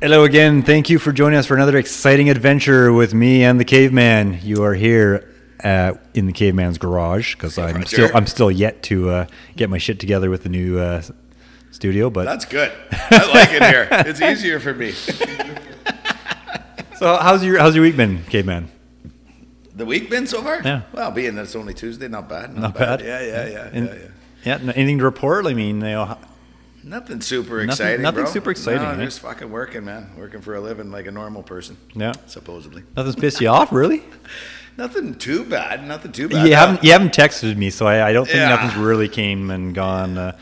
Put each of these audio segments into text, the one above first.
Hello again. Thank you for joining us for another exciting adventure with me and the caveman. You are here uh, in the caveman's garage because I'm Roger. still I'm still yet to uh, get my shit together with the new uh, studio. But That's good. I like it here. It's easier for me. so how's your how's your week been, caveman? The week been so far? Yeah. Well, being that it's only Tuesday, not bad. Not bad. Yeah, yeah, yeah, And- yeah, yeah. Yeah, anything to report? I mean, you know, Nothing super exciting. nothing super exciting, No, eh? just fucking working, man. Working for a living like a normal person. yeah, Supposedly. nothing's pissed you off, really. Nothing too bad. Nothing too bad. You haven't you haven't texted me, so I, I don't think Yeah. nothing's really came and gone. Uh,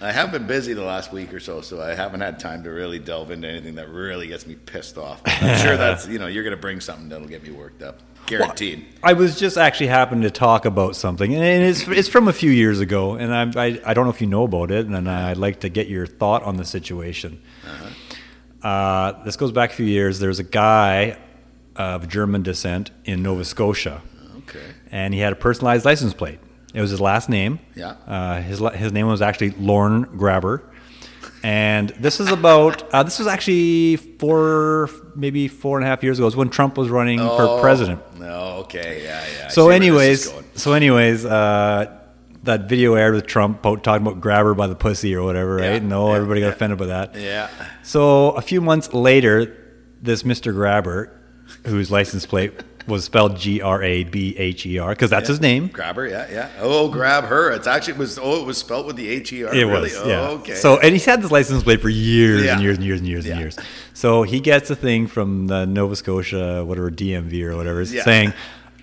I have been busy the last week or so, so I haven't had time to really delve into anything that really gets me pissed off. I'm sure that's you know you're gonna bring something that'll get me worked up, guaranteed. I was just actually happening to talk about something, and it's it's from a few years ago, and I I, I don't know if you know about it, and I'd like to get your thought on the situation. uh this goes back a few years. There's a guy of German descent in Nova Scotia, Okay. and he had a personalized license plate. It was his last name. Yeah. Uh, his his name was actually Lorne Grabher, and this is about uh, this was actually four maybe four and a half years ago. It was when Trump was running for president. No. Okay. Yeah. Yeah. I So, where this is anyways, so anyways, uh, that video aired with Trump talking about grabber by the pussy or whatever, right? Yeah, no, yeah, everybody got yeah. offended by that. Yeah. So a few months later, this Mr. Grabher, whose license plate was spelled G R A B H E R, because that's his name. Grab her, yeah, yeah. Oh, grab her. It's actually it was oh, it was spelled with the H E R. It really? was, oh, yeah. Okay. So, and he's had this license plate for years Yeah. and years and years and years Yeah. and years. So he gets a thing from the Nova Scotia, whatever DMV or whatever, Yeah. saying,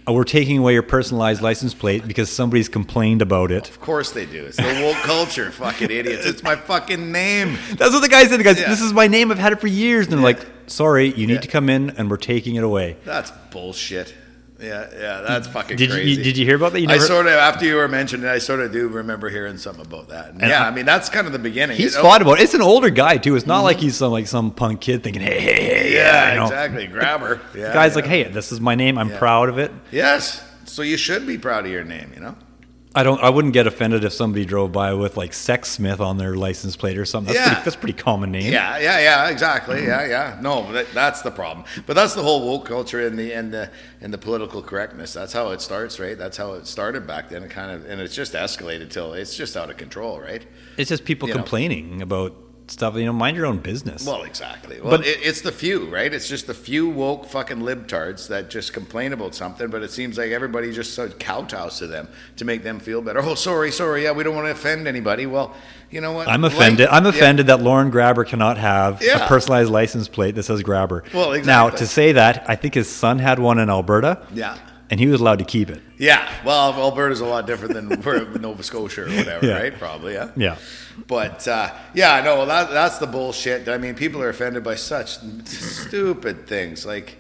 Uh, "We're taking away your personalized license plate because somebody's complained about it." of course they do. It's the woke culture, fucking idiots. It's my fucking name. That's what the guy said. The guy said, Yeah. "This is my name. I've had it for years." And they're like, "Sorry, you need Yeah. to come in, and we're taking it away." That's bullshit. Yeah, yeah, that's fucking Did crazy. you did you hear about that? You I sort of after you were mentioning it, I sort of do remember hearing something about that. And And yeah, I- I mean that's kind of the beginning. he's You know? fought about. it. It's an older guy too. It's not mm-hmm. like he's some like some punk kid thinking, "Hey, hey, hey, Yeah, yeah." you know. exactly. Grab her. Yeah, The guy's yeah. like, "Hey, this is my name. I'm Yeah. proud of it." yes. So you should be proud of your name. You know. I don't. I wouldn't get offended if somebody drove by with like "Sex Smith" on their license plate or something. That's Yeah. pretty, that's pretty common name. Yeah, yeah, yeah, exactly. Yeah, yeah. No, that, that's the problem. But that's the whole woke culture and the and the and the political correctness. That's how it starts, right? That's how it started back then. It kind of and it's just escalated till it's just out of control, right? It's just people You know. complaining about stuff. You know, mind your own business. Well, exactly. Well, But- it, it's the few, right? It's just the few woke fucking libtards that just complain about something, but it seems like everybody just so kowtows to them to make them feel better. Oh, sorry, sorry. Yeah, we don't want to offend anybody. Well, you know what? I'm Like- offended. I'm yeah. offended that Lorne Grabher cannot have Yeah. a personalized license plate that says Grabher. Well, Now, to say that, I think his son had one in Alberta, Yeah. And he was allowed to keep it. Yeah, well, Alberta's a lot different than Nova Scotia or whatever, Yeah. right? Probably, yeah. Yeah. But uh, yeah, no, that, that's the bullshit. I mean, people are offended by such stupid things. Like,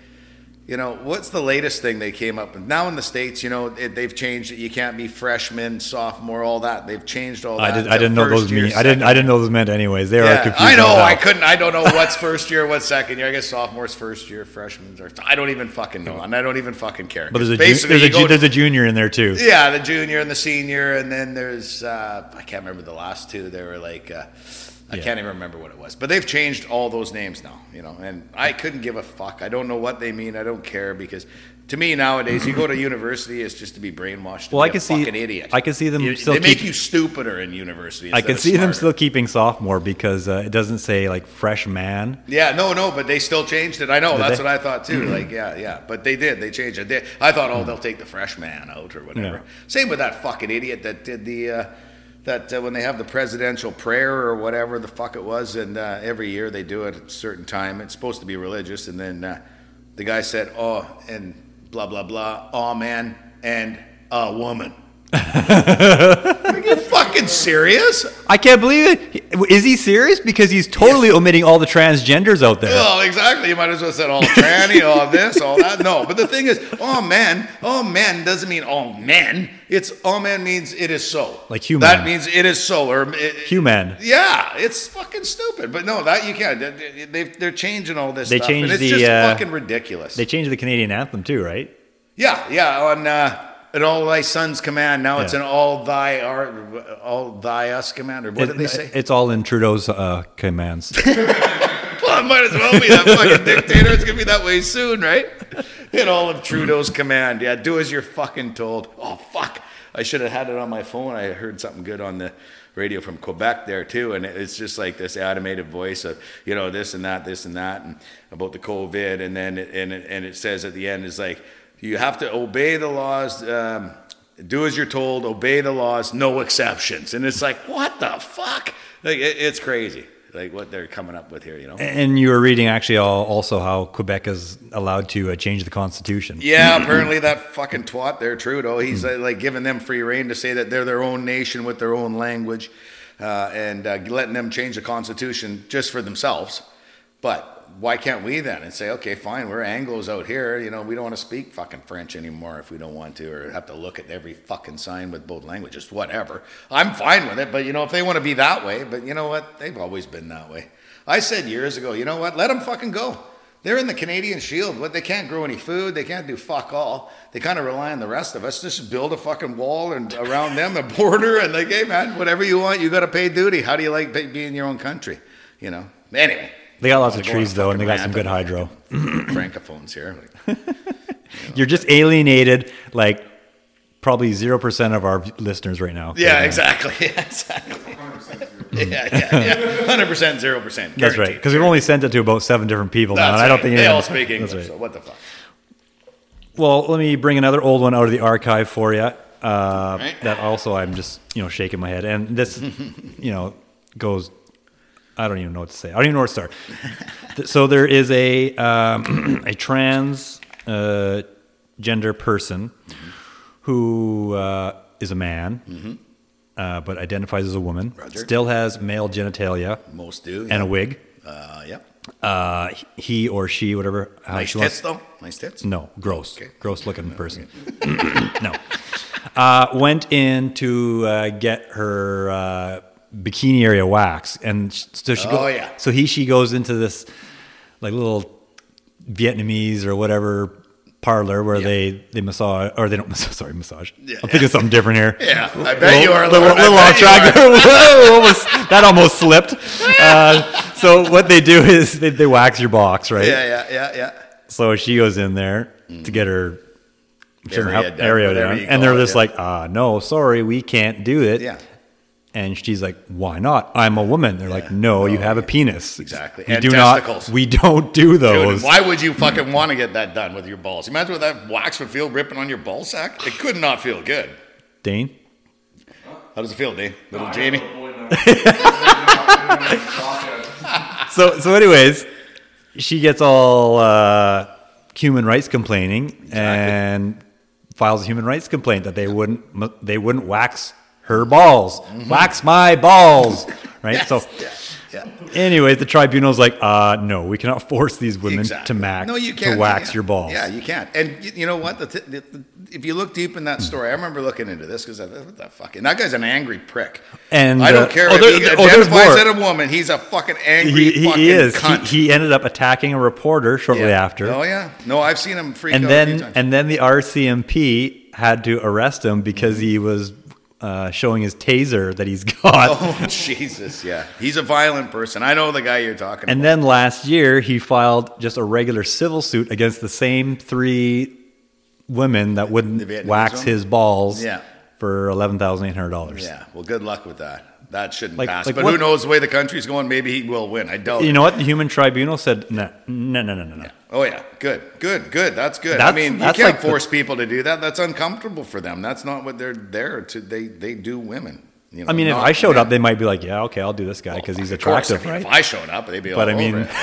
you know, what's the latest thing they came up with? Now in the states, you know, it, they've changed it. You can't be freshman, sophomore, all that. They've changed all that. I, did, I didn't know those year, mean. I didn't. I didn't know those meant anyways. They are yeah, confusing. I know. I couldn't. I don't know what's first year, what's second year. I guess sophomore's first year, freshmen or I don't even fucking know, and I don't even fucking care. But there's a, Basically, there's, a to- there's a junior in there too. yeah, the junior and the senior, and then there's uh, I can't remember the last two. They were like uh, I Yeah. can't even remember what it was, but they've changed all those names now. You know, and I couldn't give a fuck. I don't know what they mean. I don't care because to me nowadays, you go to university, it's just to be brainwashed. Well, be I can see- fucking idiot. I can see them You- still they make you stupider in university. I can see them still keeping sophomore because uh, it doesn't say like freshman. Yeah, no, no, but they still changed it. I know. Did that's they? what I thought too. Like, yeah, yeah. But they did. They changed it. They, I thought, oh, they'll take the freshman out or whatever. Yeah. Same with that fucking idiot that did the. Uh, that uh, when they have the presidential prayer or whatever the fuck it was, and uh, every year they do it at a certain time. It's supposed to be religious, and then uh, the guy said, "Oh," and blah blah blah. Oh man, and a woman. Are you fucking serious? I can't believe it. Is he serious? Because he's totally omitting all the transgenders out there. Well, exactly. You might as well said all tranny, all this, all that. No, but the thing is, all men, all men doesn't mean all men. It's all men means it is so. Like human. That means it is so. Or it, Human. Yeah, it's fucking stupid. But no, that you can't. They, they, they're changing all this They stuff, changed and it's the, just uh, fucking ridiculous. They changed the Canadian anthem too, right? yeah, yeah. On uh, an all thy sons command. Now it's Yeah. an all thy art, all thy us command. Or what did they say? It's all in Trudeau's uh, commands. Well, it might as well be that fucking dictator. It's gonna be that way soon, right? In all of Trudeau's command, yeah, do as you're fucking told. Oh fuck, I should have had it on my phone. I heard something good on the radio from Quebec there too, and it's just like this animated voice of you know this and that, this and that, and about the COVID, and then it, and it, and it says at the end is like you have to obey the laws. Um, do as you're told, obey the laws, no exceptions. And it's like, what the fuck? Like, it, it's crazy, like what they're coming up with here, you know? And you were reading actually also how Quebec is allowed to uh, change the constitution. Yeah, apparently that fucking twat there, Trudeau, he's uh, like giving them free rein to say that they're their own nation with their own language uh, and uh, letting them change the constitution just for themselves. But why can't we then and say, okay, fine, we're Anglos out here, you know, we don't want to speak fucking French anymore if we don't want to, or have to look at every fucking sign with both languages, whatever. I'm fine with it, but you know, if they want to be that way, but you know what, they've always been that way. I said years ago, you know what, let them fucking go. They're in the Canadian Shield. What they can't grow any food. They can't do fuck all. They kind of rely on the rest of us. Just build a fucking wall and around them, the border, and like, hey man, whatever you want, you got to pay duty. How do you like being in your own country? You know. Anyway, They got lots of Go on a trees though, and they got some good hydro. francophones here. Like, You're just alienated like probably 0% of our listeners right now. yeah, exactly. Yeah, exactly. Yeah, yeah, yeah. Hundred percent, zero percent. That's right. Because we've only sent it to about seven different people now, That's and I don't right. think they anyone- all speak English. That's right. So what the fuck? Well, let me bring another old one out of the archive for you. Uh, Right. That also I'm just you know shaking my head, and this you know goes. I don't even know what to say. I don't even know where to start. So there is a um, a trans uh, gender person who uh, is a man, uh, but identifies as a woman. Mm-hmm. Roger. Still has male genitalia Most do. and a wig. Uh, yep. Uh, he or she, whatever. Nice she wants- tits though. Nice tits. no, gross. Okay. Gross looking person. no. Uh, went in to uh, get her uh, bikini area wax, and so she. Oh, yeah. So he she goes into this like little Vietnamese or whatever parlor where Yeah. they they massage or they don't massage. Sorry, massage. Yeah. I'm thinking something different here. Yeah, I bet you are. A little. Little off track. Whoa, almost, that almost slipped. Uh, so what they do is they, they wax your box, right? Yeah, yeah, yeah, yeah. So she goes in there to get her Area done, area you and they're it, just yeah. like, ah, no, sorry, we can't do it. Yeah. And she's like, why not? I'm a woman. They're like, no, you have a penis. Exactly. We And do testicles. not. We don't do Dude, those. why would you fucking want to get that done with your balls? Imagine what that wax would feel ripping on your ball sack. It could not feel good. Dane? How does it feel, Dave? Little Jamie? So, so, anyways, she gets all uh, human rights complaining and files a human rights complaint that they wouldn't they wouldn't wax her balls, wax my balls, right? So, yeah, yeah. anyways, the tribunal's like, uh, no, we cannot force these women Exactly. to max No, you to can't. wax yeah. your balls. Yeah, you can't. And y- you know what? The t- the, the, if you look deep in that story, I remember looking into this because what the fuck? And that guy's an angry prick. And, I don't uh, care oh, if there- he there- oh, there's identifies more. as a woman. He's a fucking angry He, he fucking is. He, cunt. he ended up attacking a reporter shortly Yeah. after. Oh yeah. No, I've seen him freak and out a few then and then the RCMP had to arrest him because Mm-hmm. he was uh, showing his taser that he's got. Oh Jesus, yeah, he's a violent person. I know the guy you're talking about. And about. then last year he filed just a regular civil suit against the same three women that wouldn't wax one? his balls Yeah. for eleven thousand eight hundred dollars. yeah, well, good luck with that. That shouldn't Like- pass. like but what- who knows the way the country's going? Maybe he will win. I doubt. You know what? The human tribunal said no, no, no, no, no. no. Oh yeah, good, good, good. That's good. I mean, you can't like the- force people to do that. That's uncomfortable for them. That's not what they're there to. They they do women. You know, I mean, if I showed men. up, they might be like, "Yeah, okay, I'll do this guy because he's Of course, attractive, I mean, right?" If I showed up, they'd be But all I mean- over it.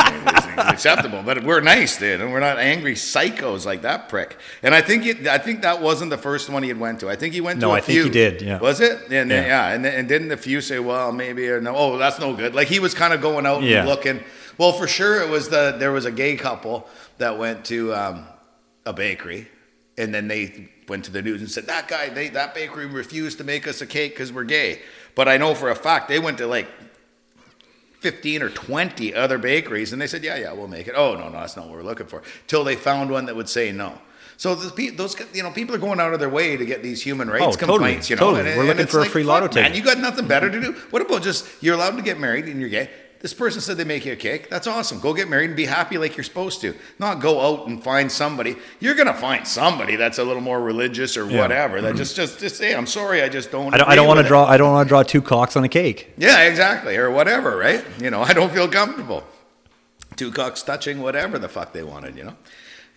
I mean, it's acceptable. But we're nice, dude, and we're not angry psychos like that prick. And I think it, I think that wasn't the first one he had went to. I think he went No, to a I think he did, yeah. Was it? And Yeah. yeah, yeah. And, and didn't the few say, well, maybe or no? Oh, that's no good. Like he was kind of going out Yeah. and looking. Well, for sure, it was the there was a gay couple that went to um, a bakery, and then they went to the news and said that guy, they, that bakery refused to make us a cake because we're gay. But I know for a fact they went to like 15 or 20 other bakeries and they said, yeah, yeah, we'll make it. Oh, no, no, that's not what we're looking for. Till they found one that would say no. So pe- those, you know, people are going out of their way to get these human rights Oh, totally, complaints, you know. totally. We're looking it's for a free lotto ticket. you got nothing better to do. What about just, you're allowed to get married and you're gay. This person said they make you a cake. That's awesome. Go get married and be happy like you're supposed to. Not go out and find somebody. You're gonna find somebody that's a little more religious or Yeah. whatever. That mm-hmm. just just just say, I'm sorry, I just don't. I don't, don't want to draw. I don't want to draw two cocks on a cake. Yeah, exactly, or whatever, right? You know, I don't feel comfortable. Two cocks touching, whatever the fuck they wanted, you know.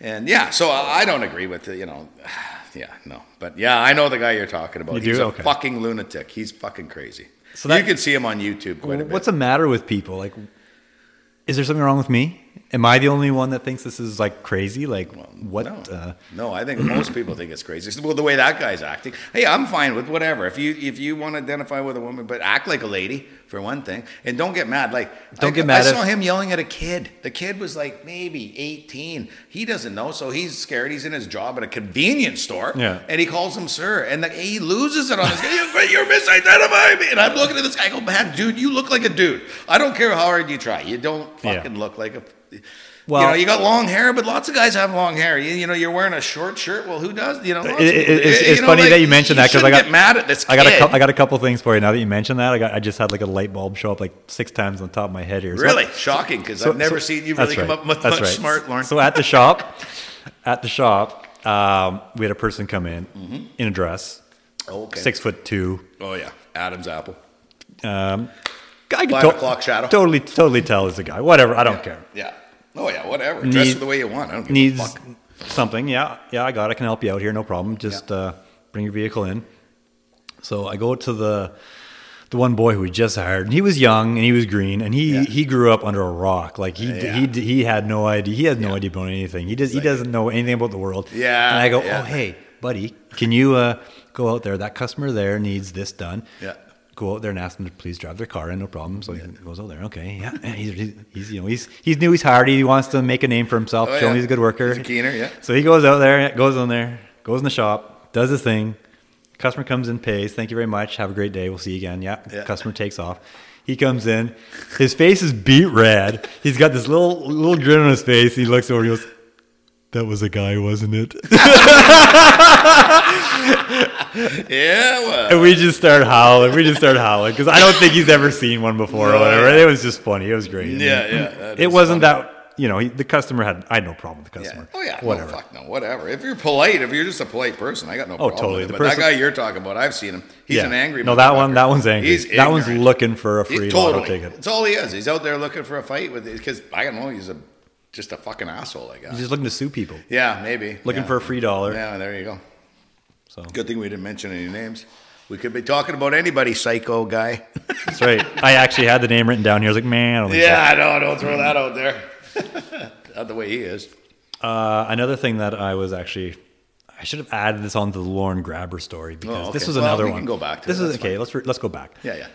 And yeah, so I I don't agree with the, you know. Yeah, no, but yeah, I know the guy you're talking about. You He's do? a Okay. fucking lunatic. He's fucking crazy. So that- you can see him on YouTube quite a bit. What's the matter with people? Like, is there something wrong with me? Am I the only one that thinks this is like crazy? Like, what? No, Uh, no, I think most people think it's crazy. Well, the way that guy's acting, hey, I'm fine with whatever. If you if you want to identify with a woman, but act like a lady for one thing, and don't get mad. Like, Don't I, get mad I if- saw him yelling at a kid. The kid was like maybe 18. He doesn't know, so he's scared. He's in his job at a convenience store, Yeah. and he calls him sir, and like, he loses it on this guy. You're, you're misidentifying me, and I'm looking at this guy. I go, man, dude, you look like a dude. I don't care how hard you try. You don't Yeah. fucking look like a. Well- you know, you got long hair, but lots of guys have long hair. You, you know, you're wearing a short shirt. Well, who does? You know, It- it- it's- you know, funny like, that you mentioned that 'cause I got- get mad at this. I got a kid. cou- I got a couple things for you now that you mentioned that. I got I just had like a light bulb show up like six times on top of my head here. So- really shocking because so- I've never so- seen you really come right. up That's much right. smart, Lorne. So at the shop, at the shop, um, we had a person come in in a dress, okay. six foot two. Oh yeah, Adam's apple. Um, I could Five o'clock shadow. Totally, totally tell it's a guy. Whatever. I don't care. Yeah. Oh yeah, whatever. Dress Need- the way you want. I don't give needs a fuck. something. Yeah, yeah, I got. it. I can help you out here. No problem. Just uh, bring your vehicle in. So I go to the the one boy who we just hired, and he was young and he was green, and he Yeah. he grew up under a rock. Like he Yeah. he he had no idea. He has no Yeah. idea about anything. He does he like- doesn't know anything about the world. Yeah, And I go, yeah. oh hey buddy, can you uh, go out there? That customer there needs this done. Yeah. Go out there and ask them to please drive their car in, no problem. So he goes out there. Okay, yeah. And he's, he's, he's you know he's he's new, he's hardy. He wants to make a name for himself. Oh, show him yeah. he's a good worker. He's a keener, yeah. So he goes out there, goes in there, goes in the shop, does his thing. Customer comes in, pays. Thank you very much. Have a great day. We'll see you again. Yeah. Yeah. Customer takes off. He comes in. His face is beet red. He's got this little little grin on his face. He looks over. He goes, "That was a guy, wasn't it?" Yeah. Well. and we just start howling. We just start howling because I don't think he's ever seen one before or whatever. yeah. It was just funny. It was great. Yeah, yeah, It wasn't funny. that. You know, he, the customer had. I had no problem with the Yeah. customer. Oh yeah. Whatever. No, fuck no. Whatever. If you're polite, if you're just a polite person, I got no Oh, problem. totally. With it. But that guy you're talking about, I've seen him. He's Yeah. an angry. No, that one. That one's angry. He's that one's looking for a He- free totally. lotto ticket. That's all he is. He's out there looking for a fight with because I don't know. He's a just a fucking asshole. I guess. He's just looking to sue people. Yeah, maybe. Looking yeah. for a free dollar. Yeah, there you go. So Good thing we didn't mention any names. We could be talking about anybody, psycho guy. that's right. I actually had the name written down here. I was like, man, I don't think so. yeah, no, don't throw that out there. Not the way he is. Uh, another thing that I was actually, I should have added this onto the Lorne Grabher story because Oh, okay. this was Well, another we one. can go back to this it. is That's okay. fine. Let's re- let's go back. Yeah, yeah.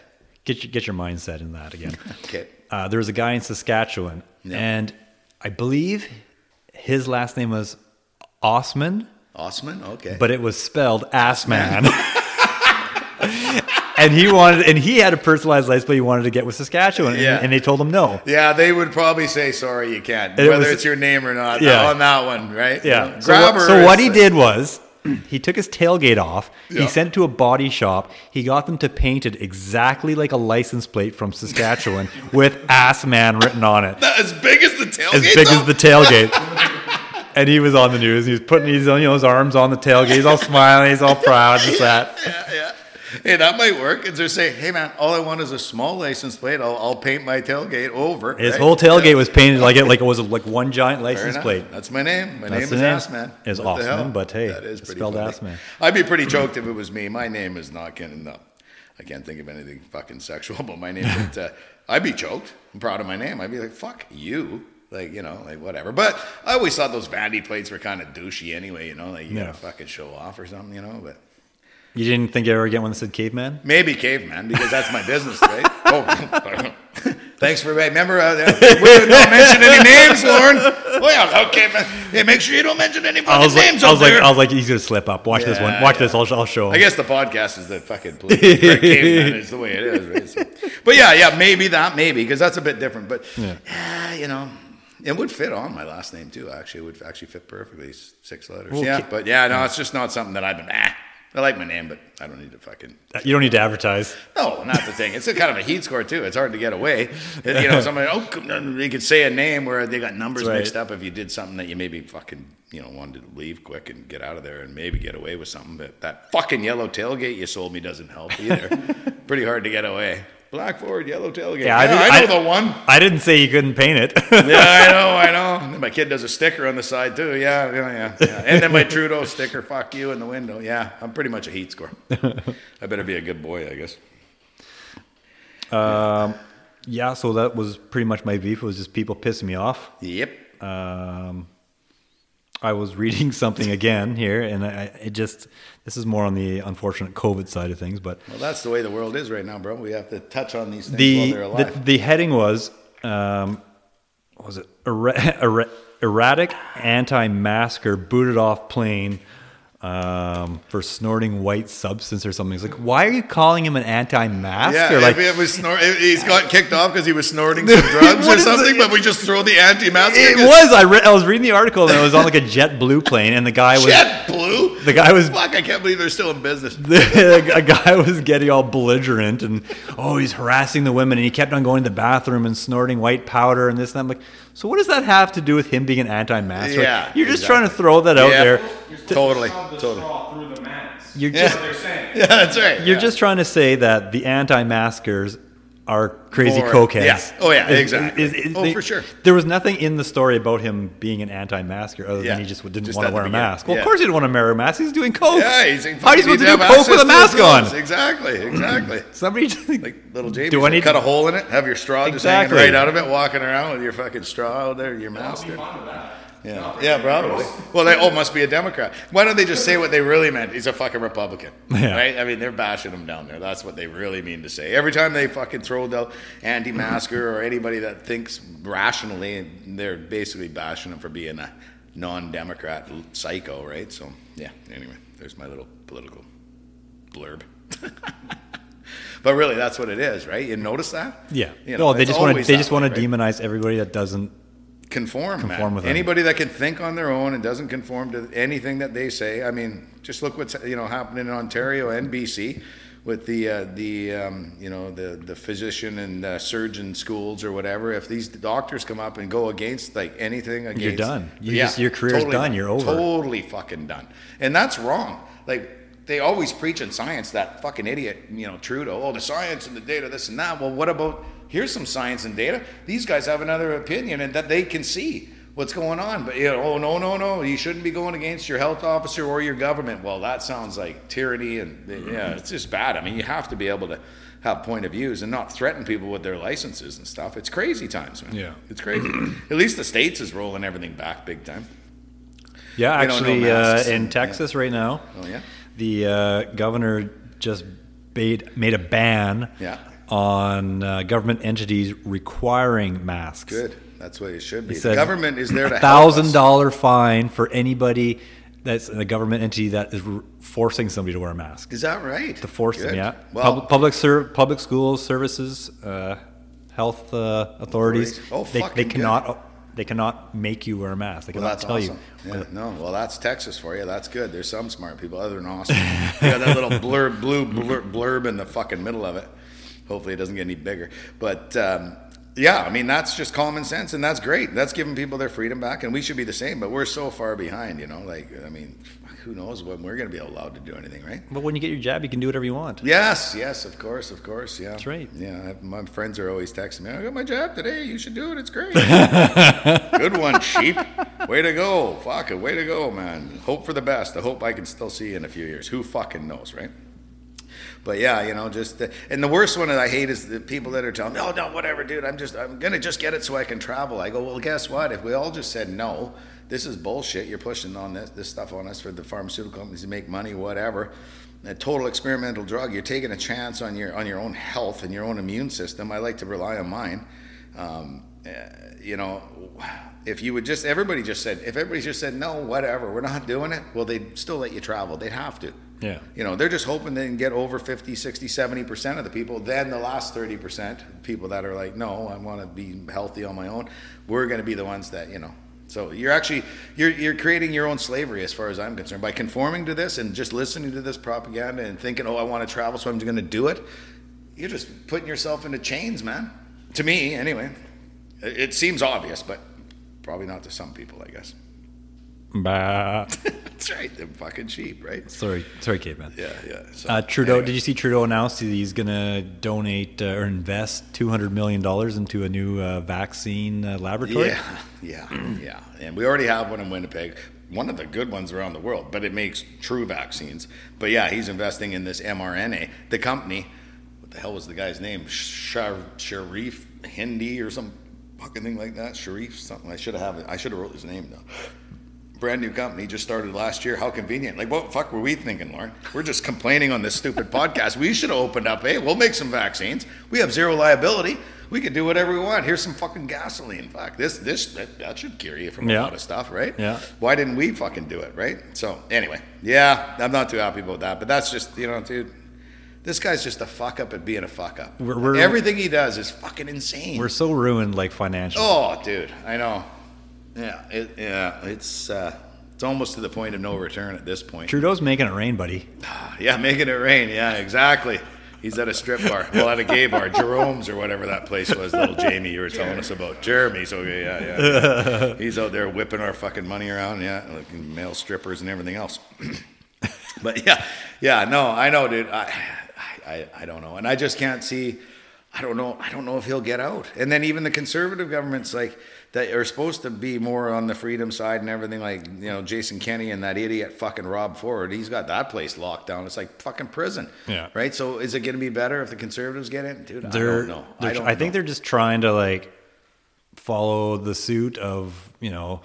Get your, get your mindset in that again. Okay. Uh, there was a guy in Saskatchewan, Yeah. and I believe his last name was Osman, Osman? Okay. but it was spelled Assman. and he wanted, and he had a personalized license, plate he wanted to get with Saskatchewan, and- Yeah. and, they told him no. yeah, they would probably say sorry you can't, It whether was- it's your name or not. Yeah. On that one, right? Yeah. You know, So, what, Grabher so what he did was he took his tailgate off. Yeah. He sent it to a body shop. He got them to paint it exactly like a license plate from Saskatchewan with "Ass Man" written on it, As big as the tailgate. as big though? as the tailgate. And he was on the news. He was putting his, you know, his arms on the tailgate. He's all smiling. He's all proud. Just that. yeah, yeah. Hey, that might work. And they're saying, hey, man, all I want is a small license plate. I'll, I'll paint my tailgate over. His right? whole tailgate Yeah. was painted like it, like it was like one giant license plate. That's my name. My That's name is name. Assman. Is What the Osman, hell? but hey, that is pretty spelled funny. Assman. I'd be pretty choked if it was me. My name is not getting no. I can't think of anything fucking sexual about my name, but uh, I'd be choked. I'm proud of my name. I'd be like, fuck you. Like, you know, like whatever. But I always thought those vanity plates were kind of douchey anyway, you know, like you Yeah. gotta fucking show off or something, you know, but. You didn't think you ever get one that said caveman? Maybe caveman because that's my business, right? oh, thanks for remember. Uh, we don't mention any names, Lorne. Oh yeah, okay, man. Hey, make sure you don't mention any fucking like, names I was like, there. I was like, he's gonna slip up. Watch this one. Watch yeah. this. I'll, I'll show him. I guess the podcast is the fucking police. caveman is the way it is, right? So- but yeah, yeah, maybe that, maybe because that's a bit different. But yeah, you know. It would fit on my last name too. Actually, it would actually fit perfectly. Six letters. Well, yeah, but yeah, no, it's just not something that I've been. Ah, I like my name, but I don't need to fucking. You don't need to advertise. No, not the thing. It's a kind of a heat score too. It's hard to get away. You know, somebody oh, you could say a name where they got numbers right. mixed up. If you did something that you maybe fucking you know wanted to leave quick and get out of there and maybe get away with something, but that fucking yellow tailgate you sold me doesn't help either. Pretty hard to get away. Black Ford, yellow tailgate. Yeah, didn't- I know the one. I didn't say you couldn't paint it. yeah, I know, I know. And then my kid does a sticker on the side too. Yeah, yeah, yeah. yeah. And then my Trudeau sticker, fuck you, in the window. Yeah, I'm pretty much a heat score. I better be a good boy, I guess. um, yeah, so that was pretty much my beef. It was just people pissing me off. Yep. Um, I was reading something again here, and I, it just this is more on the unfortunate COVID side of things, but Well, that's the way the world is right now, bro. We have to touch on these things the while they're the, alive. the the heading was um, was it Erra- erra- erratic anti-masker booted off plane um, for snorting white substance or something. It's like, why are you calling him an anti-masker? yeah, like, it was snor- he's got kicked off because he was snorting some drugs or something, it? but we just throw the anti-mask. it was. I, re- I was reading the article and it was on like a JetBlue plane, and the guy was. The guy was Fuck! I can't believe they're still in business. a guy was getting all belligerent and oh he's harassing the women and he kept on going to the bathroom and snorting white powder and this and that. I'm like, so what does that have to do with him being an anti-masker? Yeah, you're just exactly. trying to throw that out Yeah. there. Totally, Shove the totally. straw through the mask. You're Yeah. just That's what they're saying. Yeah, that's right. you're yeah. just trying to say that the anti-maskers are crazy More- cokeheads. yeah. Oh, yeah, Is- exactly. is- is- Oh, they- for sure. There was nothing in the story about him being an anti-masker other Yeah. than he just didn't Just want to wear a mask. Well, Yeah. of course he didn't want to wear a mask. He's doing coke. Yeah, he's How are you supposed to do coke with a mask on? Exactly, exactly. Somebody just, Like little Jamie, Do I need cut to- a hole in it, have your straw just Exactly. hanging right out of it, walking around with your fucking straw out there, your mask. there. Yeah, yeah, probably. Well, they all must be a Democrat. Why don't they just say what they really meant? He's a fucking Republican, Yeah. right? I mean, they're bashing him down there. That's what they really mean to say. Every time they fucking throw the anti-masker or anybody that thinks rationally, they're basically bashing him for being a non-Democrat psycho, right? So yeah. Anyway, there's my little political blurb. but really, that's what it is, right? You notice that? yeah. You know, no, they just want to they just want to demonize everybody that doesn't conform. Conform with them. anybody that can think on their own and doesn't conform to anything that they say. I mean, just look what's you know happening in Ontario and BC with the uh, the um, you know the the physician and uh, surgeon schools or whatever. If these doctors come up and go against like anything against, you're done. You just- your career's totally done. You're over. Totally fucking done. And that's wrong. Like. They always preach in science that fucking idiot, you know, Trudeau. Oh, the science and the data, this and that. Well, what about here's some science and data. These guys have another opinion and that they can see what's going on. But you know, oh no, no, no, you shouldn't be going against your health officer or your government. Well, that sounds like tyranny and yeah, it's just bad. I mean, you have to be able to have point of views and not threaten people with their licenses and stuff. It's crazy times, man. Yeah. It's crazy. At least the states is rolling everything back big time. Yeah, actually, uh, in and- Texas right now, Oh yeah. the uh, governor just made, made a ban Yeah. On uh, government entities requiring masks. Good. That's what it should be. He The said government is there to thousand dollar fine for anybody that's a government entity that is r- forcing somebody to wear a mask. Is that right? To force them, yeah. Well, public public, ser- public schools, services, uh, health uh, authorities. Oh, they, they good. cannot they cannot make you wear a mask. They Well, cannot that's tell awesome. you. Yeah, no, well, that's Texas for you. That's good. There's some smart people other than Austin. yeah, that little blurb, blue blurb, blurb in the fucking middle of it. Hopefully, it doesn't get any bigger. But um, yeah, I mean, that's just common sense, and that's great. That's giving people their freedom back, and we should be the same. But we're so far behind, you know. Like, I mean, who knows when we're going to be allowed to do anything, right? But when you get your jab, you can do whatever you want. Yes, yes, of course, of course, yeah. That's right. Yeah, I, my friends are always texting me. I got my jab today. You should do it. It's great. Good one, sheep. Way to go. Fuck it. Way to go, man. Hope for the best. I hope I can still see you in a few years. Who fucking knows, right? But yeah, you know, just the, and the worst one that I hate is the people that are telling me, "Oh no, whatever, dude. I'm just I'm gonna just get it so I can travel." I go, "Well, guess what? If we all just said no, this is bullshit. You're pushing on this this stuff on us for the pharmaceutical companies to make money, whatever." A total experimental drug. You're taking a chance on your on your own health and your own immune system. I like to rely on mine. Um, eh, you know, if you would just everybody just said if everybody just said no, whatever, we're not doing it. Well, they'd still let you travel. They'd have to. Yeah. You know, they're just hoping they can get over 50, 60, 70% of the people. Then the last 30%, people that are like, no, I want to be healthy on my own, we're going to be the ones that, you know. So you're actually you're you're creating your own slavery as far as I'm concerned by conforming to this and just listening to this propaganda and thinking, oh, I want to travel, so I'm going to do it. You're just putting yourself into chains, man. To me, anyway. It it seems obvious, but probably not to some people, I guess. Bah. That's right. They're fucking cheap, right? sorry, sorry, caveman. Yeah, yeah. So, Uh, Trudeau, anyway. did you see Trudeau announced that he's going to donate uh, or invest two hundred million dollars into a new uh, vaccine uh, laboratory? Yeah, yeah, yeah. And we already have one in Winnipeg, one of the good ones around the world, but it makes true vaccines. But yeah, he's investing in this mRNA. The company, what the hell was the guy's name? Shar- Sharif Hindi or some fucking thing like that. Sharif something. I should have it. I should have wrote his name though. Brand new company just started last year. How convenient! Like, what the fuck were we thinking, Lorne? We're just complaining on this stupid podcast. We should have opened up. Hey, we'll make some vaccines. We have zero liability. We can do whatever we want. Here's some fucking gasoline. In fact, this this that, that should cure you from a Yeah. lot of stuff, right? Yeah. Why didn't we fucking do it, right? So anyway, yeah, I'm not too happy about that. But that's just you know, dude. This guy's just a fuck up at being a fuck up. We're- we're- Everything he does is fucking insane. We're so ruined, like financially. Oh, dude, I know. Yeah, it, yeah, it's uh, it's almost to the point of no return at this point. Trudeau's making it rain, buddy. Yeah, making it rain. Yeah, exactly. He's at a strip bar, well, at a gay bar, Jerome's or whatever that place was. Little Jamie, you were telling us about Jeremy's. Okay, yeah, yeah. yeah. He's out there whipping our fucking money around. Yeah, like male strippers and everything else. but yeah, yeah, no, I know, dude. I, I, I don't know, and I just can't see. I don't know. I don't know if he'll get out. And then even the conservative governments, like that, are supposed to be more on the freedom side and everything. Like you know, Jason Kenney and that idiot fucking Rob Ford. He's got that place locked down. It's like fucking prison. Yeah. Right. So is it going to be better if the conservatives get in, dude? I They're, don't know. I don't. I think know. they're just trying to like follow the suit of you know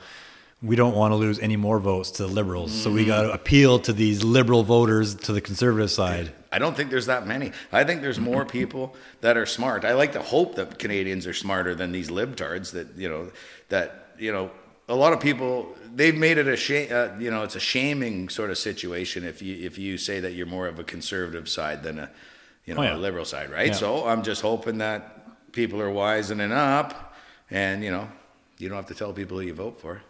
we don't want to lose any more votes to the liberals, so we Mm. got to appeal to these liberal voters to the conservative side. I don't think there's that many. I think there's more people that are smart. I like to hope that Canadians are smarter than these libtards that you know that you know a lot of people they've made it a shame. Uh, you know, it's a shaming sort of situation if you if you say that you're more of a conservative side than a you know Oh, yeah. a liberal side, right? Yeah. So I'm just hoping that people are wisening up, and you know you don't have to tell people who you vote for.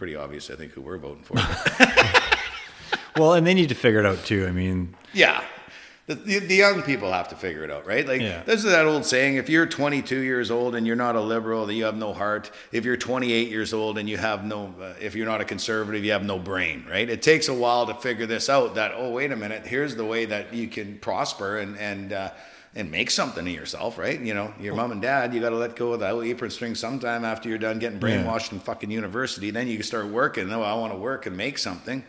Pretty obvious, I think, who we're voting for. Well, and they need to figure it out too. I mean, Yeah. The, the, the young people have to figure it out, right? Like, Yeah. this is that old saying if you're 22 years old and you're not a liberal, then you have no heart. If you're 28 years old and you have no, uh, if you're not a conservative, you have no brain, right? It takes a while to figure this out that, oh, wait a minute, here's the way that you can prosper and, and, uh, and make something of yourself, right? You know, your mom and dad, you got to let go of that apron string sometime after you're done getting brainwashed in fucking university. Then you can start working. Oh, I want to work and make something.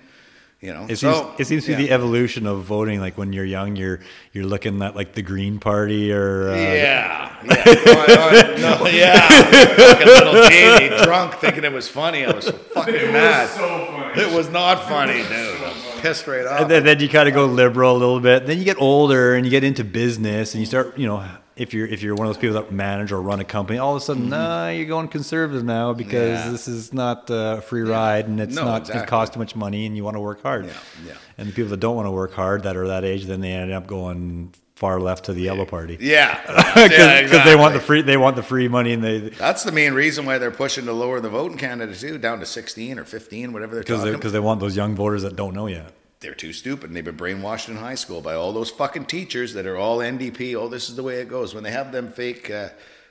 You know, it so seems it seems to be the evolution of voting. Like when you're young, you're you're looking at like the Green Party or uh, Yeah, yeah, Oh, oh, no, yeah. Fucking little Jamie drunk, thinking it was funny. I was so fucking mad. So funny. It was not funny, dude. I was pissed right off. And then, then you kind of go liberal a little bit. Then you get older and you get into business and you start, you know, if you're if you're one of those people that manage or run a company, all of a sudden, nah, you're going conservative now because. Yeah. this is not uh, a free ride and it's No, not exactly. it costs too much money and you want to work hard. Yeah, yeah. And the people that don't want to work hard that are that age, then they end up going far left to the yellow party yeah, because yeah, they want the free they want the free money and they That's the main reason why they're pushing to lower the vote in Canada too, down to 16 or 15, whatever they're because talking. they, 'cause they want those young voters that don't know yet. they're too stupid and they've been brainwashed in high school by all those fucking teachers that are all NDP. Oh, this is the way it goes. When they have them fake uh,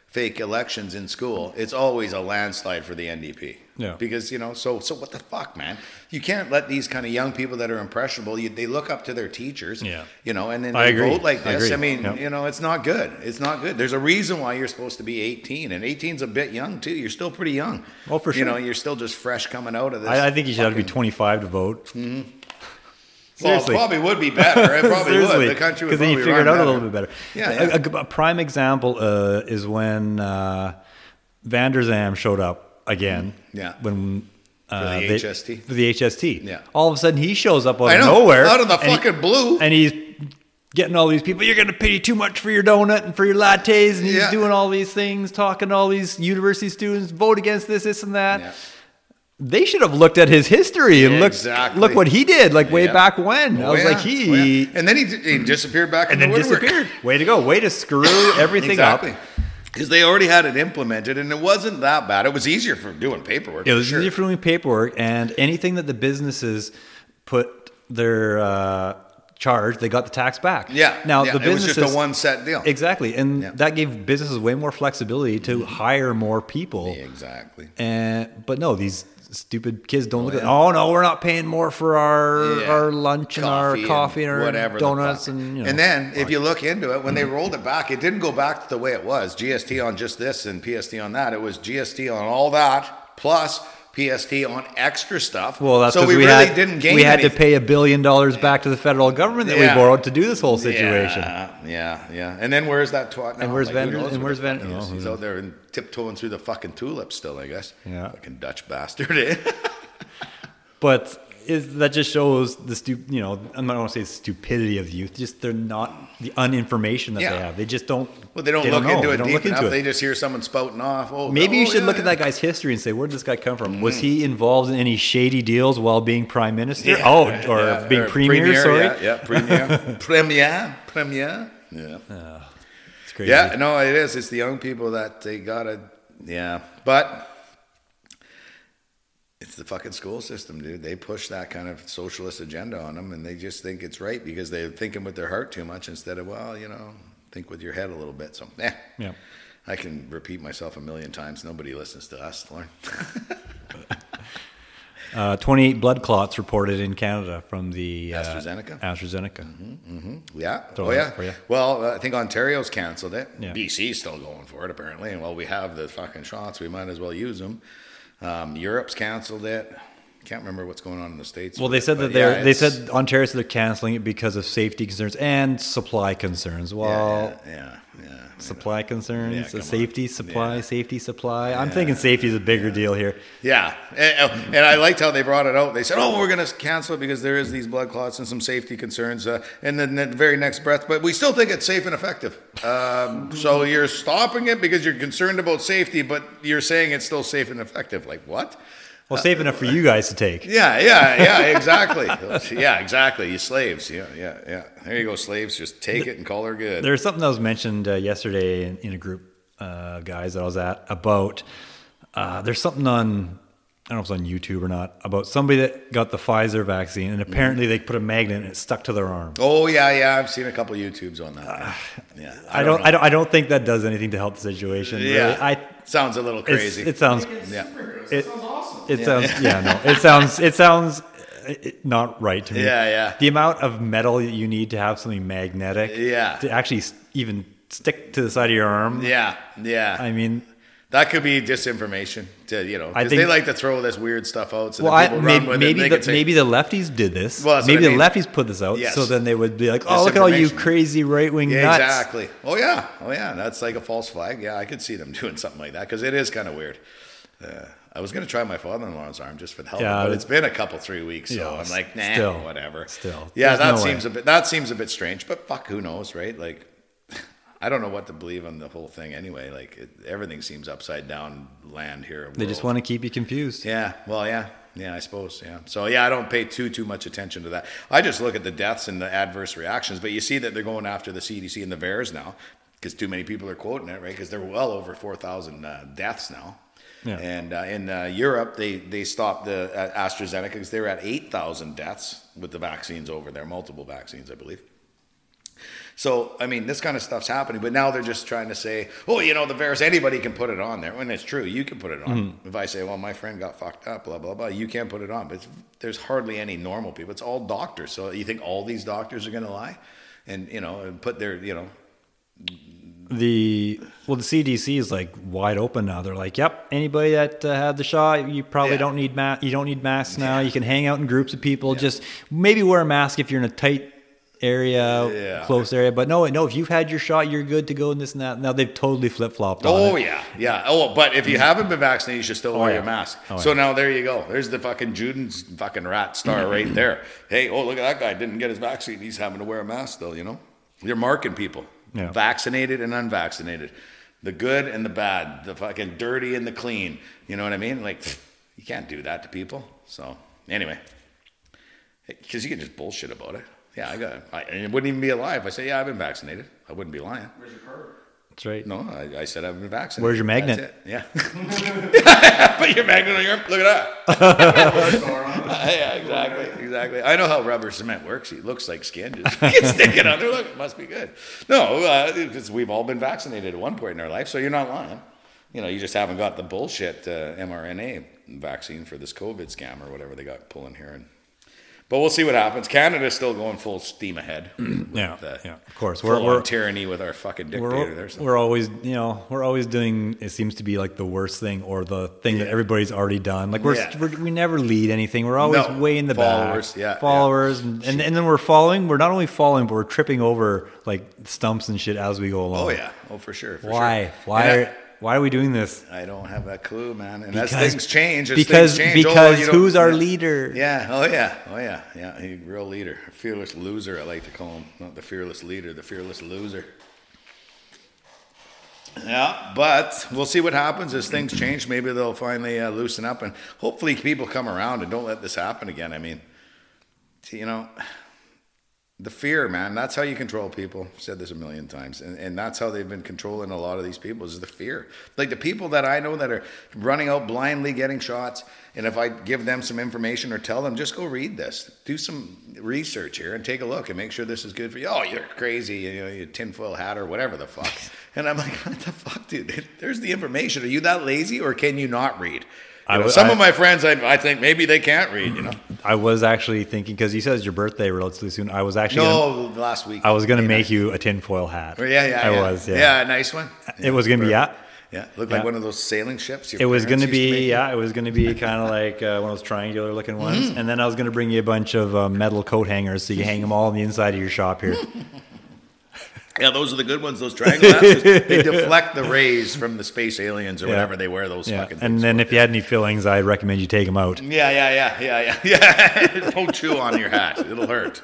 fake elections in school, it's always a landslide for the NDP. Yeah. Because, you know, so so what the fuck, man? You can't let these kind of young people that are impressionable, you, they look up to their teachers, Yeah. you know, and then I they agree. vote like I this. I, agree. mean, Yep. you know, it's not good. It's not good. There's a reason why you're supposed to be 18, and 18's a bit young too. You're still pretty young. Well, for sure. You know, you're still just fresh coming out of this. I, I think you should have to be 25 to vote. well, it Seriously. probably would be better. It probably would. The country would because then you figure it out a little bit better. Yeah, A- yeah. A, a prime example uh, is when uh, Vander Zalm showed up again. Yeah. When uh, the they- HST? For the HST. Yeah. All of a sudden, he shows up out I of nowhere, out of the and he- fucking blue. and he's getting all these people. You're going to pay too much for your donut and for your lattes, and he's Yeah. doing all these things, talking to all these university students, vote against this, this, and that. Yeah. They should have looked at his history and looked Exactly. look what he did, like way Yeah. back when. I Oh, was yeah. like, he Oh, yeah. and then he, he disappeared back and then the disappeared. Way to go! Way to screw everything Exactly. up. Because they already had it implemented, and it wasn't that bad. It was easier for doing paperwork. It was sure. easier for doing paperwork, and anything that the businesses put their uh, charge, they got the tax back. Yeah. Now yeah, the it was businesses just a one set deal. exactly, and Yeah. that gave businesses way more flexibility to hire more people. Exactly. And but no, these stupid kids don't look at. Oh, yeah. Oh no, we're not paying more for our Yeah. our lunch and our coffee and, our whatever the donuts and you know. and then if you look into it, when they mm. rolled it back, it didn't go back to the way it was. GST on just this and PST on that. It was GST on all that plus PST on extra stuff. well, that's so we, we, really had didn't gain. we had to pay a billion dollars back to the federal government that Yeah. we borrowed to do this whole situation. Yeah, yeah, yeah. And then where's that twat now? And where's who Vander- and where's the fuck Vander- he oh, He's out there and tiptoeing through the fucking tulips still, I guess. Yeah. Fucking Dutch bastard. But is that just shows the stu- you know I'm not going to say stupidity of youth. Just they're not the uninformation that Yeah. they have. They just don't. well, they don't they look know. into They it don't deep look into enough. it. They just hear someone spouting off. Oh, Maybe you oh, should yeah, look at that guy's history and say, where did this guy come from? Was hmm. he involved in any shady deals while being prime minister? Yeah, oh, or yeah, being or premier, sorry. Yeah, yeah premier, premier, premier. Yeah, ah, It's crazy. yeah. No, it is. It's the young people that they gotta. Yeah, but it's the fucking school system, dude. They push that kind of socialist agenda on them, and they just think it's right because they're thinking with their heart too much instead of well, you know, think with your head a little bit. So, eh. Yeah. I can repeat myself a million times. Nobody listens to us, Lorne. Uh, 28 blood clots reported in Canada from the uh, AstraZeneca? AstraZeneca. Yeah. Oh, it yeah. out for you. Well, uh, I think Ontario's canceled it. Yeah. BC's still going for it, apparently. And while we have the fucking shots, we might as well use them. Um, Europe's canceled it. Can't remember what's going on in the States. Well, they said but that they're. yeah, they said Ontario said they're canceling it because of safety concerns and supply concerns. Well, Yeah, yeah, yeah. supply concerns, Yeah, the come on. safety supply, safety supply. I'm thinking safety is a bigger deal here. Yeah, and, and I liked how they brought it out. They said, "Oh, we're going to cancel it because there is these blood clots and some safety concerns." Uh, and then the very next breath, but we still think it's safe and effective. Um, so you're stopping it because you're concerned about safety, but you're saying it's still safe and effective. Like what? Well, safe enough for you guys to take. Yeah, yeah, yeah, exactly. yeah, exactly. You slaves. Yeah, yeah, yeah. There you go, slaves. Just take it and call her good. There's something that was mentioned uh, yesterday in, in a group uh, guys that I was at about. Uh, there's something on I don't know if it's on YouTube or not about somebody that got the Pfizer vaccine and apparently they put a magnet and it stuck to their arm. Oh yeah, yeah. I've seen a couple YouTubes on that. yeah, I don't, know. I don't I don't think that does anything to help the situation. really. Yeah, I sounds a little crazy. it sounds yeah. it, it sounds yeah no it sounds it sounds uh, not right to me. Yeah, yeah. The amount of metal that you need to have something magnetic Yeah. to actually even stick to the side of your arm. Yeah, yeah. I mean, that could be disinformation. To you know, because they like to throw this weird stuff out. So well, that I, maybe run with maybe the, say, maybe the lefties did this. Well, maybe I the lefties put this out, Yes. so then they would be like, "Oh, look at all you crazy right wing Yeah, nuts." exactly. Oh yeah, oh yeah. That's like a false flag. Yeah, I could see them doing something like that because it is kind of weird. Uh, I was going to try my father-in-law's arm just for the hell, of it, Yeah, but it- it's been a couple three weeks, so Yeah, I'm like, nah, still, whatever. still. yeah, that no seems way. a bit. That seems a bit strange, but fuck, who knows, right? Like, I don't know what to believe on the whole thing anyway. Like, it, everything seems upside down land here. They just want to keep you confused. Yeah, well, yeah, yeah, I suppose, yeah. So yeah, I don't pay too too much attention to that. I just look at the deaths and the adverse reactions. But you see that they're going after the CDC and the VAERS now because too many people are quoting it, right? Because they're well over four thousand uh, deaths now. Yeah. And uh, in uh, Europe, they they stopped the uh, AstraZeneca because they were at eight thousand deaths with the vaccines over there, multiple vaccines, I believe. So, I mean, this kind of stuff's happening, but now they're just trying to say, oh, you know, the virus, anybody can put it on there. When it's true, you can put it on. If I say, well, my friend got fucked up, blah, blah, blah, you can't put it on. But there's hardly any normal people. It's all doctors. So you think all these doctors are going to lie? And, you know, and put their, you know, The well, the CDC is like wide open now. They're like, "Yep, anybody that uh, had the shot, you probably Yeah. don't need ma- You don't need masks now. You can hang out in groups of people. Just maybe wear a mask if you're in a tight area, Yeah. close area. But no, no, if you've had your shot, you're good to go. And this and that. Now they've totally flip flopped. Oh on it. yeah, yeah. Oh, but if you mm-hmm. haven't been vaccinated, you should still oh, wear yeah. your mask. Oh, so yeah. now there you go. There's the fucking Juden's fucking rat star right mm-hmm. there. Hey, oh look at that guy didn't get his vaccine. He's having to wear a mask still. You know, you're marking people, Yeah. vaccinated and unvaccinated, the good and the bad, the fucking dirty and the clean. You know what I mean? Like you can't do that to people. So anyway, because you can just bullshit about it. Yeah, I got. I, and it wouldn't even be a lie if I say, yeah, I've been vaccinated. I wouldn't be lying. Where's your card? That's right. No, I, I said I've been vaccinated. Where's your magnet? That's it. Yeah. Put your magnet on your. Look at that. yeah, exactly, exactly. I know how rubber cement works. It looks like skin. Just get sticking on there. Look, it must be good. No, uh, because we've all been vaccinated at one point in our life, so you're not lying. You know, you just haven't got the bullshit uh, mRNA vaccine for this COVID scam or whatever they got pulling here. And, but we'll see what happens. Canada's still going full steam ahead. Yeah, uh, yeah, of course. We're, we're, tyranny with our fucking dictator. we're, we're always, you know, we're always doing, it seems to be like the worst thing or the thing that everybody's already done. Like we're, Yeah. we're we never lead anything. We're always No. way in the Followers, back. yeah, yeah. Followers. And, and, and then we're following. We're not only following, but we're tripping over like stumps and shit as we go along. Oh yeah, oh for sure. For Why? Sure. Why? Why are we doing this? I, don't have a clue, man. And as things change, as because things change, oh, because don't- who's our yeah. leader? Yeah. Oh yeah. Oh yeah. Yeah. He, real leader, fearless loser. I like to call him not the fearless leader, the fearless loser. Yeah, but we'll see what happens as things change. Maybe they'll finally uh, loosen up, and hopefully people come around and don't let this happen again. I mean, you know, the fear, man. That's how you control people. I've said this a million times, and, and that's how they've been controlling a lot of these people is the fear. Like the people that I know that are running out blindly getting shots, and if I give them some information or tell them, just go read this, do some research here, and take a look and make sure this is good for you. Oh, you're crazy, you know, you tinfoil hat or whatever the fuck. And I'm like, what the fuck, dude? There's the information. Are you that lazy, or can you not read? You know, some I- of my friends, I, I think maybe they can't read. You know, I was actually thinking because you said it's your birthday relatively soon. I was actually gonna, no, last week I was gonna Hey, make you a tinfoil hat. Oh, Yeah, yeah, I yeah. was. Yeah, a nice one. It was gonna be yeah. Yeah, looked like Yeah. one of those sailing ships. It was going to be yeah. It was going to be kind of like uh, one of those triangular looking ones, Mm-hmm. and then I was going to bring you a bunch of uh, metal coat hangers so you hang them all on the inside of your shop here. Yeah, those are the good ones. Those triangle hats. they deflect the rays from the space aliens or Yeah. whatever they wear. Those yeah, fucking. and then for. if you had any fillings, I'd recommend you take them out. Yeah, yeah, yeah, yeah, yeah, yeah. Don't chew on your hat; it'll hurt.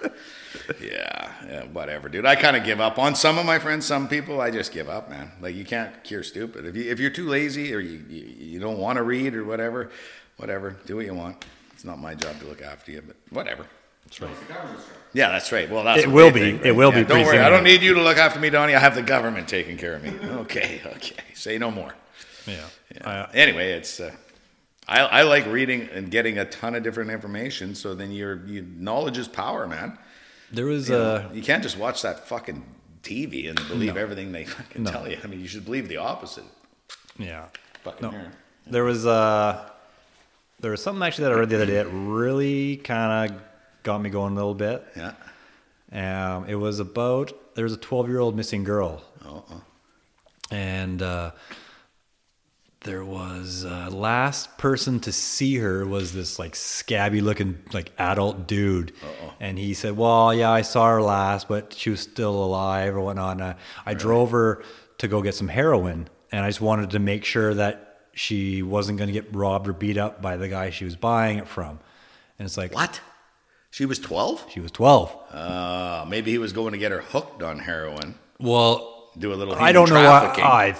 Yeah, yeah, whatever, dude. I kind of give up on some of my friends. Some people, I just give up, man. Like you can't cure stupid. If you if you're too lazy or you you, you don't want to read or whatever, whatever, do what you want. It's not my job to look after you, but whatever. That's right. the government's job. Yeah, that's right. Well, that's It will be. think, It will Yeah, be Don't pretty worry. I don't need you to look after me, Donnie. I have the government taking care of me. Okay, okay. Say no more. Yeah. Yeah. Uh, anyway, it's. Uh, I, I like reading and getting a ton of different information. So then your you, knowledge is power, man. there was You, know, uh, you can't just watch that fucking TV and believe everything they fucking No. tell you. I mean, you should believe the opposite. yeah. Fucking No. here. There was uh, there was something actually that I read the other day that really kind of got me going a little bit. Yeah. Um, it was about there was a 12 year old missing girl, oh. and uh, there was uh, last person to see her was this like scabby looking like adult dude, and he said, "Well, yeah, I saw her last, but she was still alive or whatnot." And, uh, I drove her to go get some heroin, and I just wanted to make sure that she wasn't going to get robbed or beat up by the guy she was buying it from. And it's like, What? She was 12? She was 12. Uh, maybe he was going to get her hooked on heroin. Well, Do a little I don't know why. I,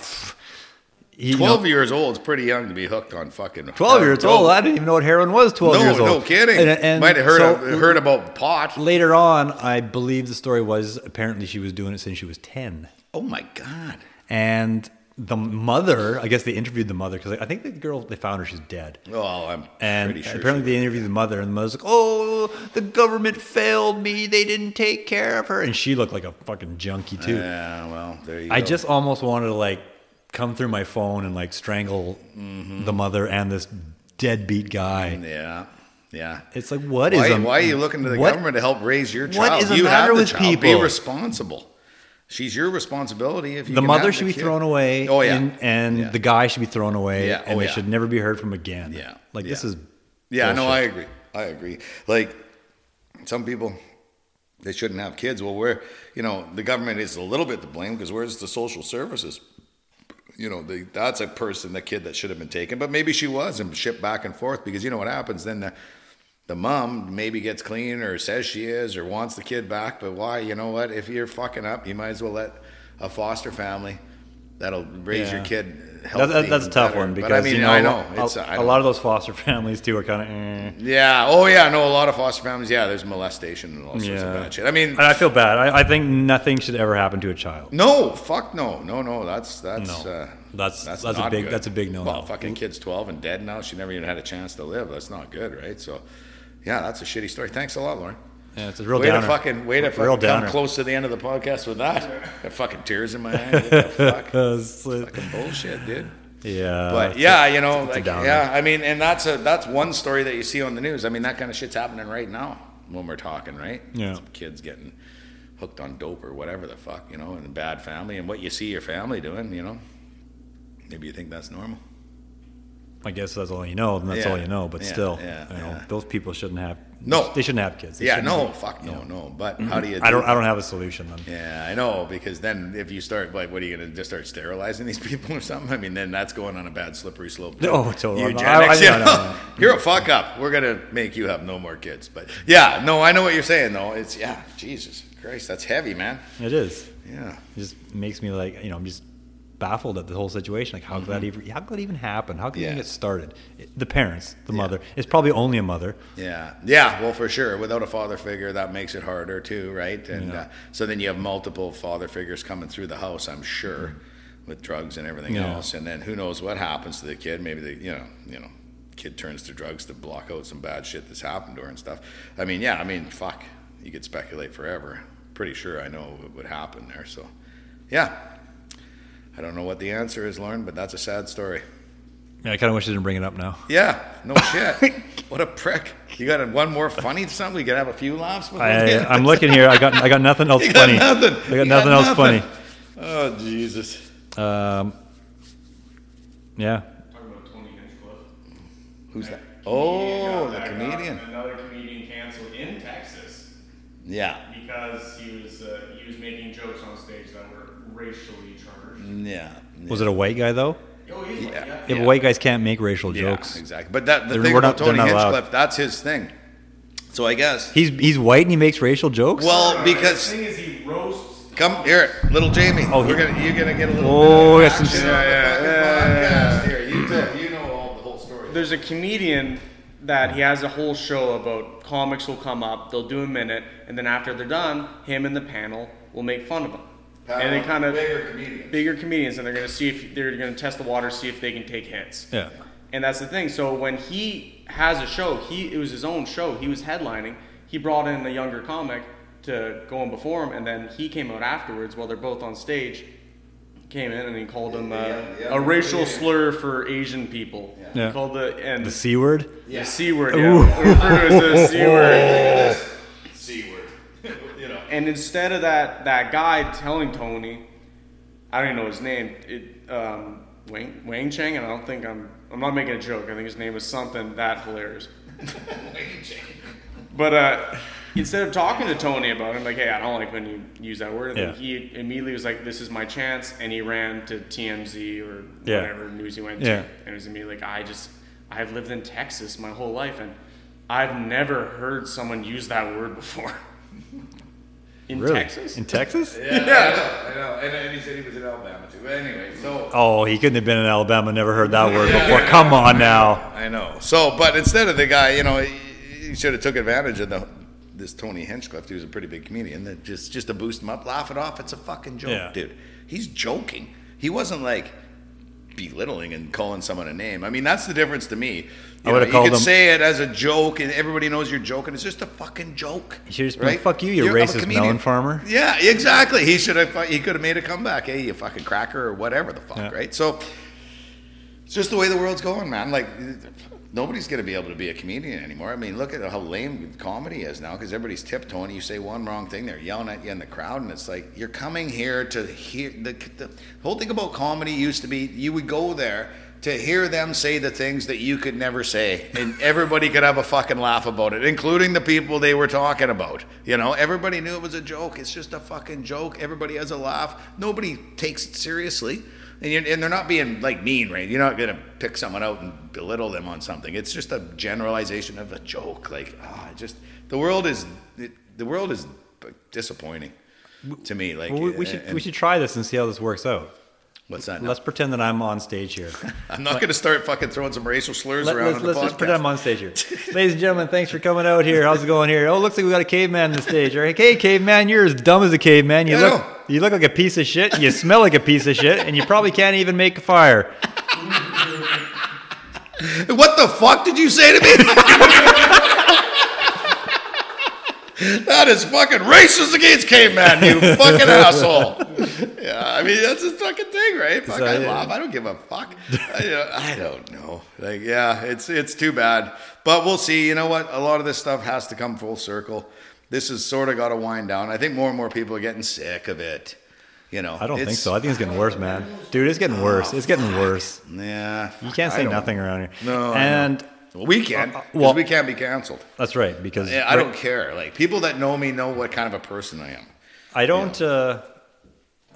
he, 12 years old is pretty young to be hooked on fucking 12 years old. I didn't even know what heroin was 12 no, years old. no kidding. And, and Might have heard, so of, heard about pot. Later on, I believe the story was apparently she was doing it since she was 10. Oh my God. And the mother, I guess they interviewed the mother because I think the girl, they found her, she's dead. Oh, I'm And pretty sure. apparently they interviewed the mother, and the mother's like, "Oh, the government failed me. They didn't take care of her." And she looked like a fucking junkie too. Yeah, well, there you I go. just almost wanted to like come through my phone and like strangle Mm-hmm. the mother and this deadbeat guy. Yeah, yeah. It's like, what is Why, a- why are you looking to the what- government to help raise your what child? is the you matter with child. Be responsible. She's your responsibility. If you The mother should the be kid. thrown away. Oh yeah, and, and Yeah. the guy should be thrown away. Yeah, oh, and oh, they yeah. should never be heard from again. Yeah, like this is. Yeah, no, I agree. I agree. Like some people, they shouldn't have kids. Well, where you know the government is a little bit to blame because where's the social services? You know, the, that's a person, the kid that should have been taken, but maybe she was and shipped back and forth because you know what happens then. The, the mom maybe gets clean or says she is or wants the kid back, but why? You know what? If you're fucking up, you might as well let a foster family that'll raise your kid. That, Healthy that, that's a tough better. one But because I mean, you know, I know a- a, I a lot of those foster families too are kind of. Eh. Yeah. Oh yeah. No, a lot of foster families. Yeah, there's molestation and all sorts of bad shit. I mean, And I feel bad. I, I think nothing should ever happen to a child. no, fuck no, no, no. That's that's No. uh, That's- that's a not big- good. that's a big no-no. Well, fucking kid's 12 and dead now. She never even had a chance to live. That's not good, right? So, yeah, that's a shitty story. Thanks a lot, Lorne. Yeah, it's a real way downer. to fucking way to Real fucking come downer. close to the end of the podcast with that. Got fucking tears in my eyes. What the fuck? Fucking bullshit, dude. yeah, But yeah, a- you know, like yeah, I mean, and that's a that's one story that you see on the news. I mean, that kind of shit's happening right now when we're talking, right? Yeah. Some kids getting hooked on dope or whatever the fuck, you know, in a bad family, and what you see your family doing, you know. Maybe you think that's normal. I guess that's all you know, and that's Yeah, all you know. But yeah, still, yeah, you know, those people shouldn't have. No. they shouldn't have kids. They yeah, no, be- fuck no, you know. no. But mm-hmm. how do you? I don't. do I don't have a solution then. Yeah, I know because then if you start like, what are you gonna just start sterilizing these people or something? I mean, then that's going on a bad slippery slope. Oh, totally. Eugenics, I- you no, no, know? no. You're a fuck up. We're gonna make you have no more kids. But yeah, no, I know what you're saying though. It's yeah, Jesus Christ, that's heavy, man. It is. Yeah, It just makes me like you know I'm just baffled at the whole situation. Like how could that even how could that even happen? How could it even Mm-hmm. Get started? The parents, the mother. It's probably only a mother. yeah, yeah. Well, for sure. Without a father figure, that makes it harder too, right? And Yeah. uh, so then you have multiple father figures coming through the house. I'm sure. With drugs and everything Yeah. else, and then who knows what happens to the kid? Maybe the you know you know kid turns to drugs to block out some bad shit that's happened to her and stuff. I mean, yeah, I mean, fuck, you could speculate forever. Pretty sure I know what would happen there. So, yeah, I don't know what the answer is, Lorne, but that's a sad story. Yeah, I kind of wish I didn't bring it up now. Yeah, no shit. what a prick. You got one more funny something? We could have a few laughs. With I, I'm looking here. I got I got nothing else You got funny. nothing. I You got nothing else nothing. Oh Jesus. Um, yeah. Talking about Tony Hinchcliffe. Who's that? Oh, the comedian. Another comedian canceled in Texas Yeah. because he was uh, he was making jokes on stage that were racially charged. Yeah. Was it a white guy though? Oh, Yeah. yeah. Yeah, but white guys can't make racial Yeah, jokes. exactly. But that the They're- thing we're about not- Tony not allowed. Hinchcliffe, that's his thing. So I guess. He's he's white and he makes racial jokes. Well, because The because thing is, he roasts. come here, little Jamie. Oh, he- we're gonna you're gonna get a little. Oh, bit of yes, some- on the yeah, fucking yeah, here. You, tell- you know all the whole story. There's a comedian that he has a whole show about comics will come up, they'll do a minute, and then after they're done, him and the panel will make fun of him. And they kind of bigger comedians. bigger comedians, and they're going to see if they're going to test the water, see if they can take hits. yeah. And that's the thing. So when he has a show, he it was his own show. He was headlining. He brought in a younger comic to go in before him, and then he came out afterwards while they're both on stage. Came in and he called him uh, Yeah, yeah. a racial slur for Asian people. Yeah. He called the and The c word. the c word. Yeah, referred to as the c word. C word. you know. And instead of that that guy telling Tony, I don't even know his name. It um, Wang Wang Chang, and I don't think I'm I'm not making a joke. I think his name is something that hilarious. But uh, instead of talking to Tony about it, I'm like, hey, I don't like when you use that word, and then Yeah. he immediately was like, this is my chance, and he ran to TMZ or Yeah. whatever news he went Yeah. to, and it was immediately like, I just, I've lived in Texas my whole life, and I've never heard someone use that word before. In Really? Texas? In Texas? Yeah, I know, I know. And, and he said he was in Alabama too. But anyway, so Oh, he couldn't have been in Alabama. Never heard that word before. Come on now. I know. So, but instead of the guy, you know, he, he should have took advantage of the this Tony Hinchcliffe. He was a pretty big comedian. That just just to boost him up, laugh it off. It's a fucking joke, Yeah. dude. He's joking. He wasn't like belittling and calling someone a name. I mean, that's the difference to me. You, would've know, you could him- say it as a joke, and everybody knows you're joking. It's just a fucking joke. You should've just been like, right? "Fuck you, you You're- racist melon farmer. Yeah, exactly. He should have. He could have made a comeback. Hey, you fucking cracker or whatever the fuck, Yeah. right? So it's just the way the world's going, man. Like nobody's gonna be able to be a comedian anymore. I mean, look at how lame comedy is now because everybody's tiptoeing. You say one wrong thing, they're yelling at you in the crowd, and it's like you're coming here to hear. The, the whole thing about comedy used to be you would go there. To hear them say the things that you could never say, and everybody could have a fucking laugh about it, including the people they were talking about. You know, everybody knew it was a joke. It's just a fucking joke. Everybody has a laugh. Nobody takes it seriously. And, you're, and they're not being like mean, right? You're not gonna pick someone out and belittle them on something. It's just a generalization of a joke. Like, ah, just the world is it, the world is disappointing to me. Like, Well, we, we should and- we should try this and see how this works out. What's that? now? Let's pretend that I'm on stage here. I'm not going to start fucking throwing some racial slurs Let, around let's podcast. just pretend I'm on stage here. Ladies and gentlemen, thanks for coming out here. How's it going here? Oh, looks like we got a caveman on the stage. All right, hey, caveman, you're as dumb as a caveman. You Yeah, look, you look like a piece of shit. You smell like a piece of shit, and you probably can't even make a fire. What the fuck did you say to me? that is fucking racist against caveman, you fucking asshole. Yeah, I mean that's a fucking thing, right? Fuck, I laugh. I don't give a fuck. I, uh, I don't know. Like, yeah, it's it's too bad, but we'll see. You know what? A lot of this stuff has to come full circle. This has sort of got to wind down. I think more and more people are getting sick of it. You know, I don't think so. I think it's getting worse, man. Dude, it's getting worse. It's getting worse. Yeah, You can't say nothing around here. No, I and we can. Uh, uh, well- we can't be canceled. that's right because Yeah, I don't care. Like people that know me know what kind of a person I am. I don't. Uh,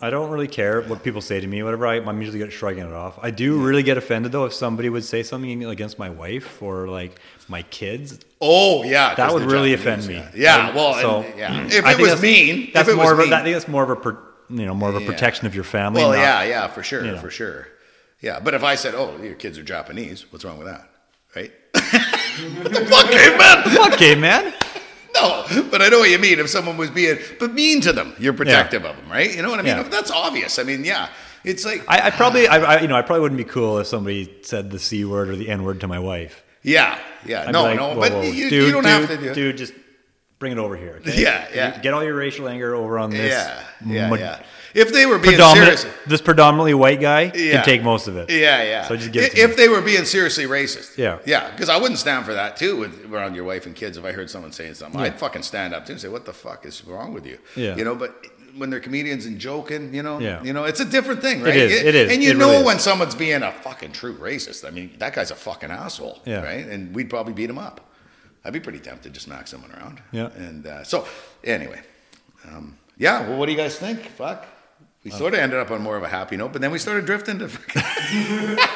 I don't really care what people say to me. Whatever. I, I'm usually good at shrugging it off. I do really get offended though if somebody would say something against my wife or like my kids. Oh yeah, That would really Japanese, offend me. Yeah, yeah well, so- and, yeah. If it was that's- mean, that's more of a, mean, I think that's more of a per, you know more of a Yeah. protection of your family. well, not- yeah, yeah, for sure, you know. for sure. Yeah, but if I said, "Oh, your kids are Japanese," what's wrong with that? Right? what the fuck, caveman? Okay, man. No, but I know what you mean. If someone was being, but mean to them, you're protective of them, right? You know what I mean? Yeah. That's obvious. I mean, yeah, it's like, I, I ah. probably, I, I, you know, I probably wouldn't be cool if somebody said the c word or the n word to my wife. yeah, yeah, I'd no, like, no, whoa, but whoa, you, dude, you don't dude, have to do it. Dude, just bring it over here. okay? Yeah, yeah. Get all your racial anger over on this. Yeah, yeah, mo- yeah. If they were being serious, this predominantly white guy Yeah. can take most of it. Yeah, yeah. So just give it to if they were being seriously racist. Yeah. Yeah, because I wouldn't stand for that too with around your wife and kids. If I heard someone saying something, Yeah. I'd fucking stand up too and say, "What the fuck is wrong with you?" Yeah. You know, but when they're comedians and joking, you know, Yeah. you know, it's a different thing, right? is, it is, And you it know really when someone's being a fucking true racist. I mean, that guy's a fucking asshole, Yeah. right? And we'd probably beat him up. I'd be pretty tempted to just knock someone around. Yeah. And uh, so, anyway, um, yeah. Well, what do you guys think? Fuck. We sort of ended up on more of a happy note, but then we started drifting to.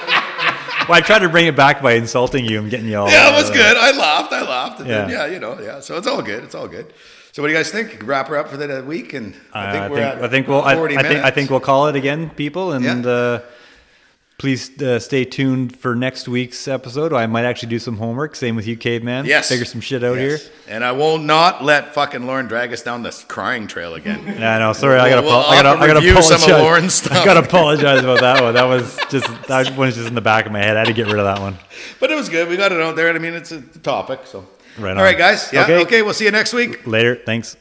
Well, I tried to bring it back by insulting you and getting you all. Yeah, it was uh, good. I laughed. I laughed. And then, Yeah. yeah, you know, yeah. So it's all good. It's all good. So what do you guys think? Wrap her up for the week, and I I think think, we're at I think we'll. I, 40 I think. I think we'll call it again, people, and Yeah. uh, please uh, stay tuned for next week's episode. I might actually do some homework. Same with you, caveman. Yes. Figure some shit out Yes. And I will not let fucking Lorne drag us down this crying trail again. here. Yeah, I know. Sorry, I gotta. We'll- I gotta. I gotta apologize. some of Lorne's stuff. I gotta apologize about that one. That was just. That one was just in the back of my head. I had to get rid of that one. but it was good. We got it out there. I mean, it's a topic. So Right On. All right, guys. Yeah. Okay. okay. We'll see you next week. Later. Thanks.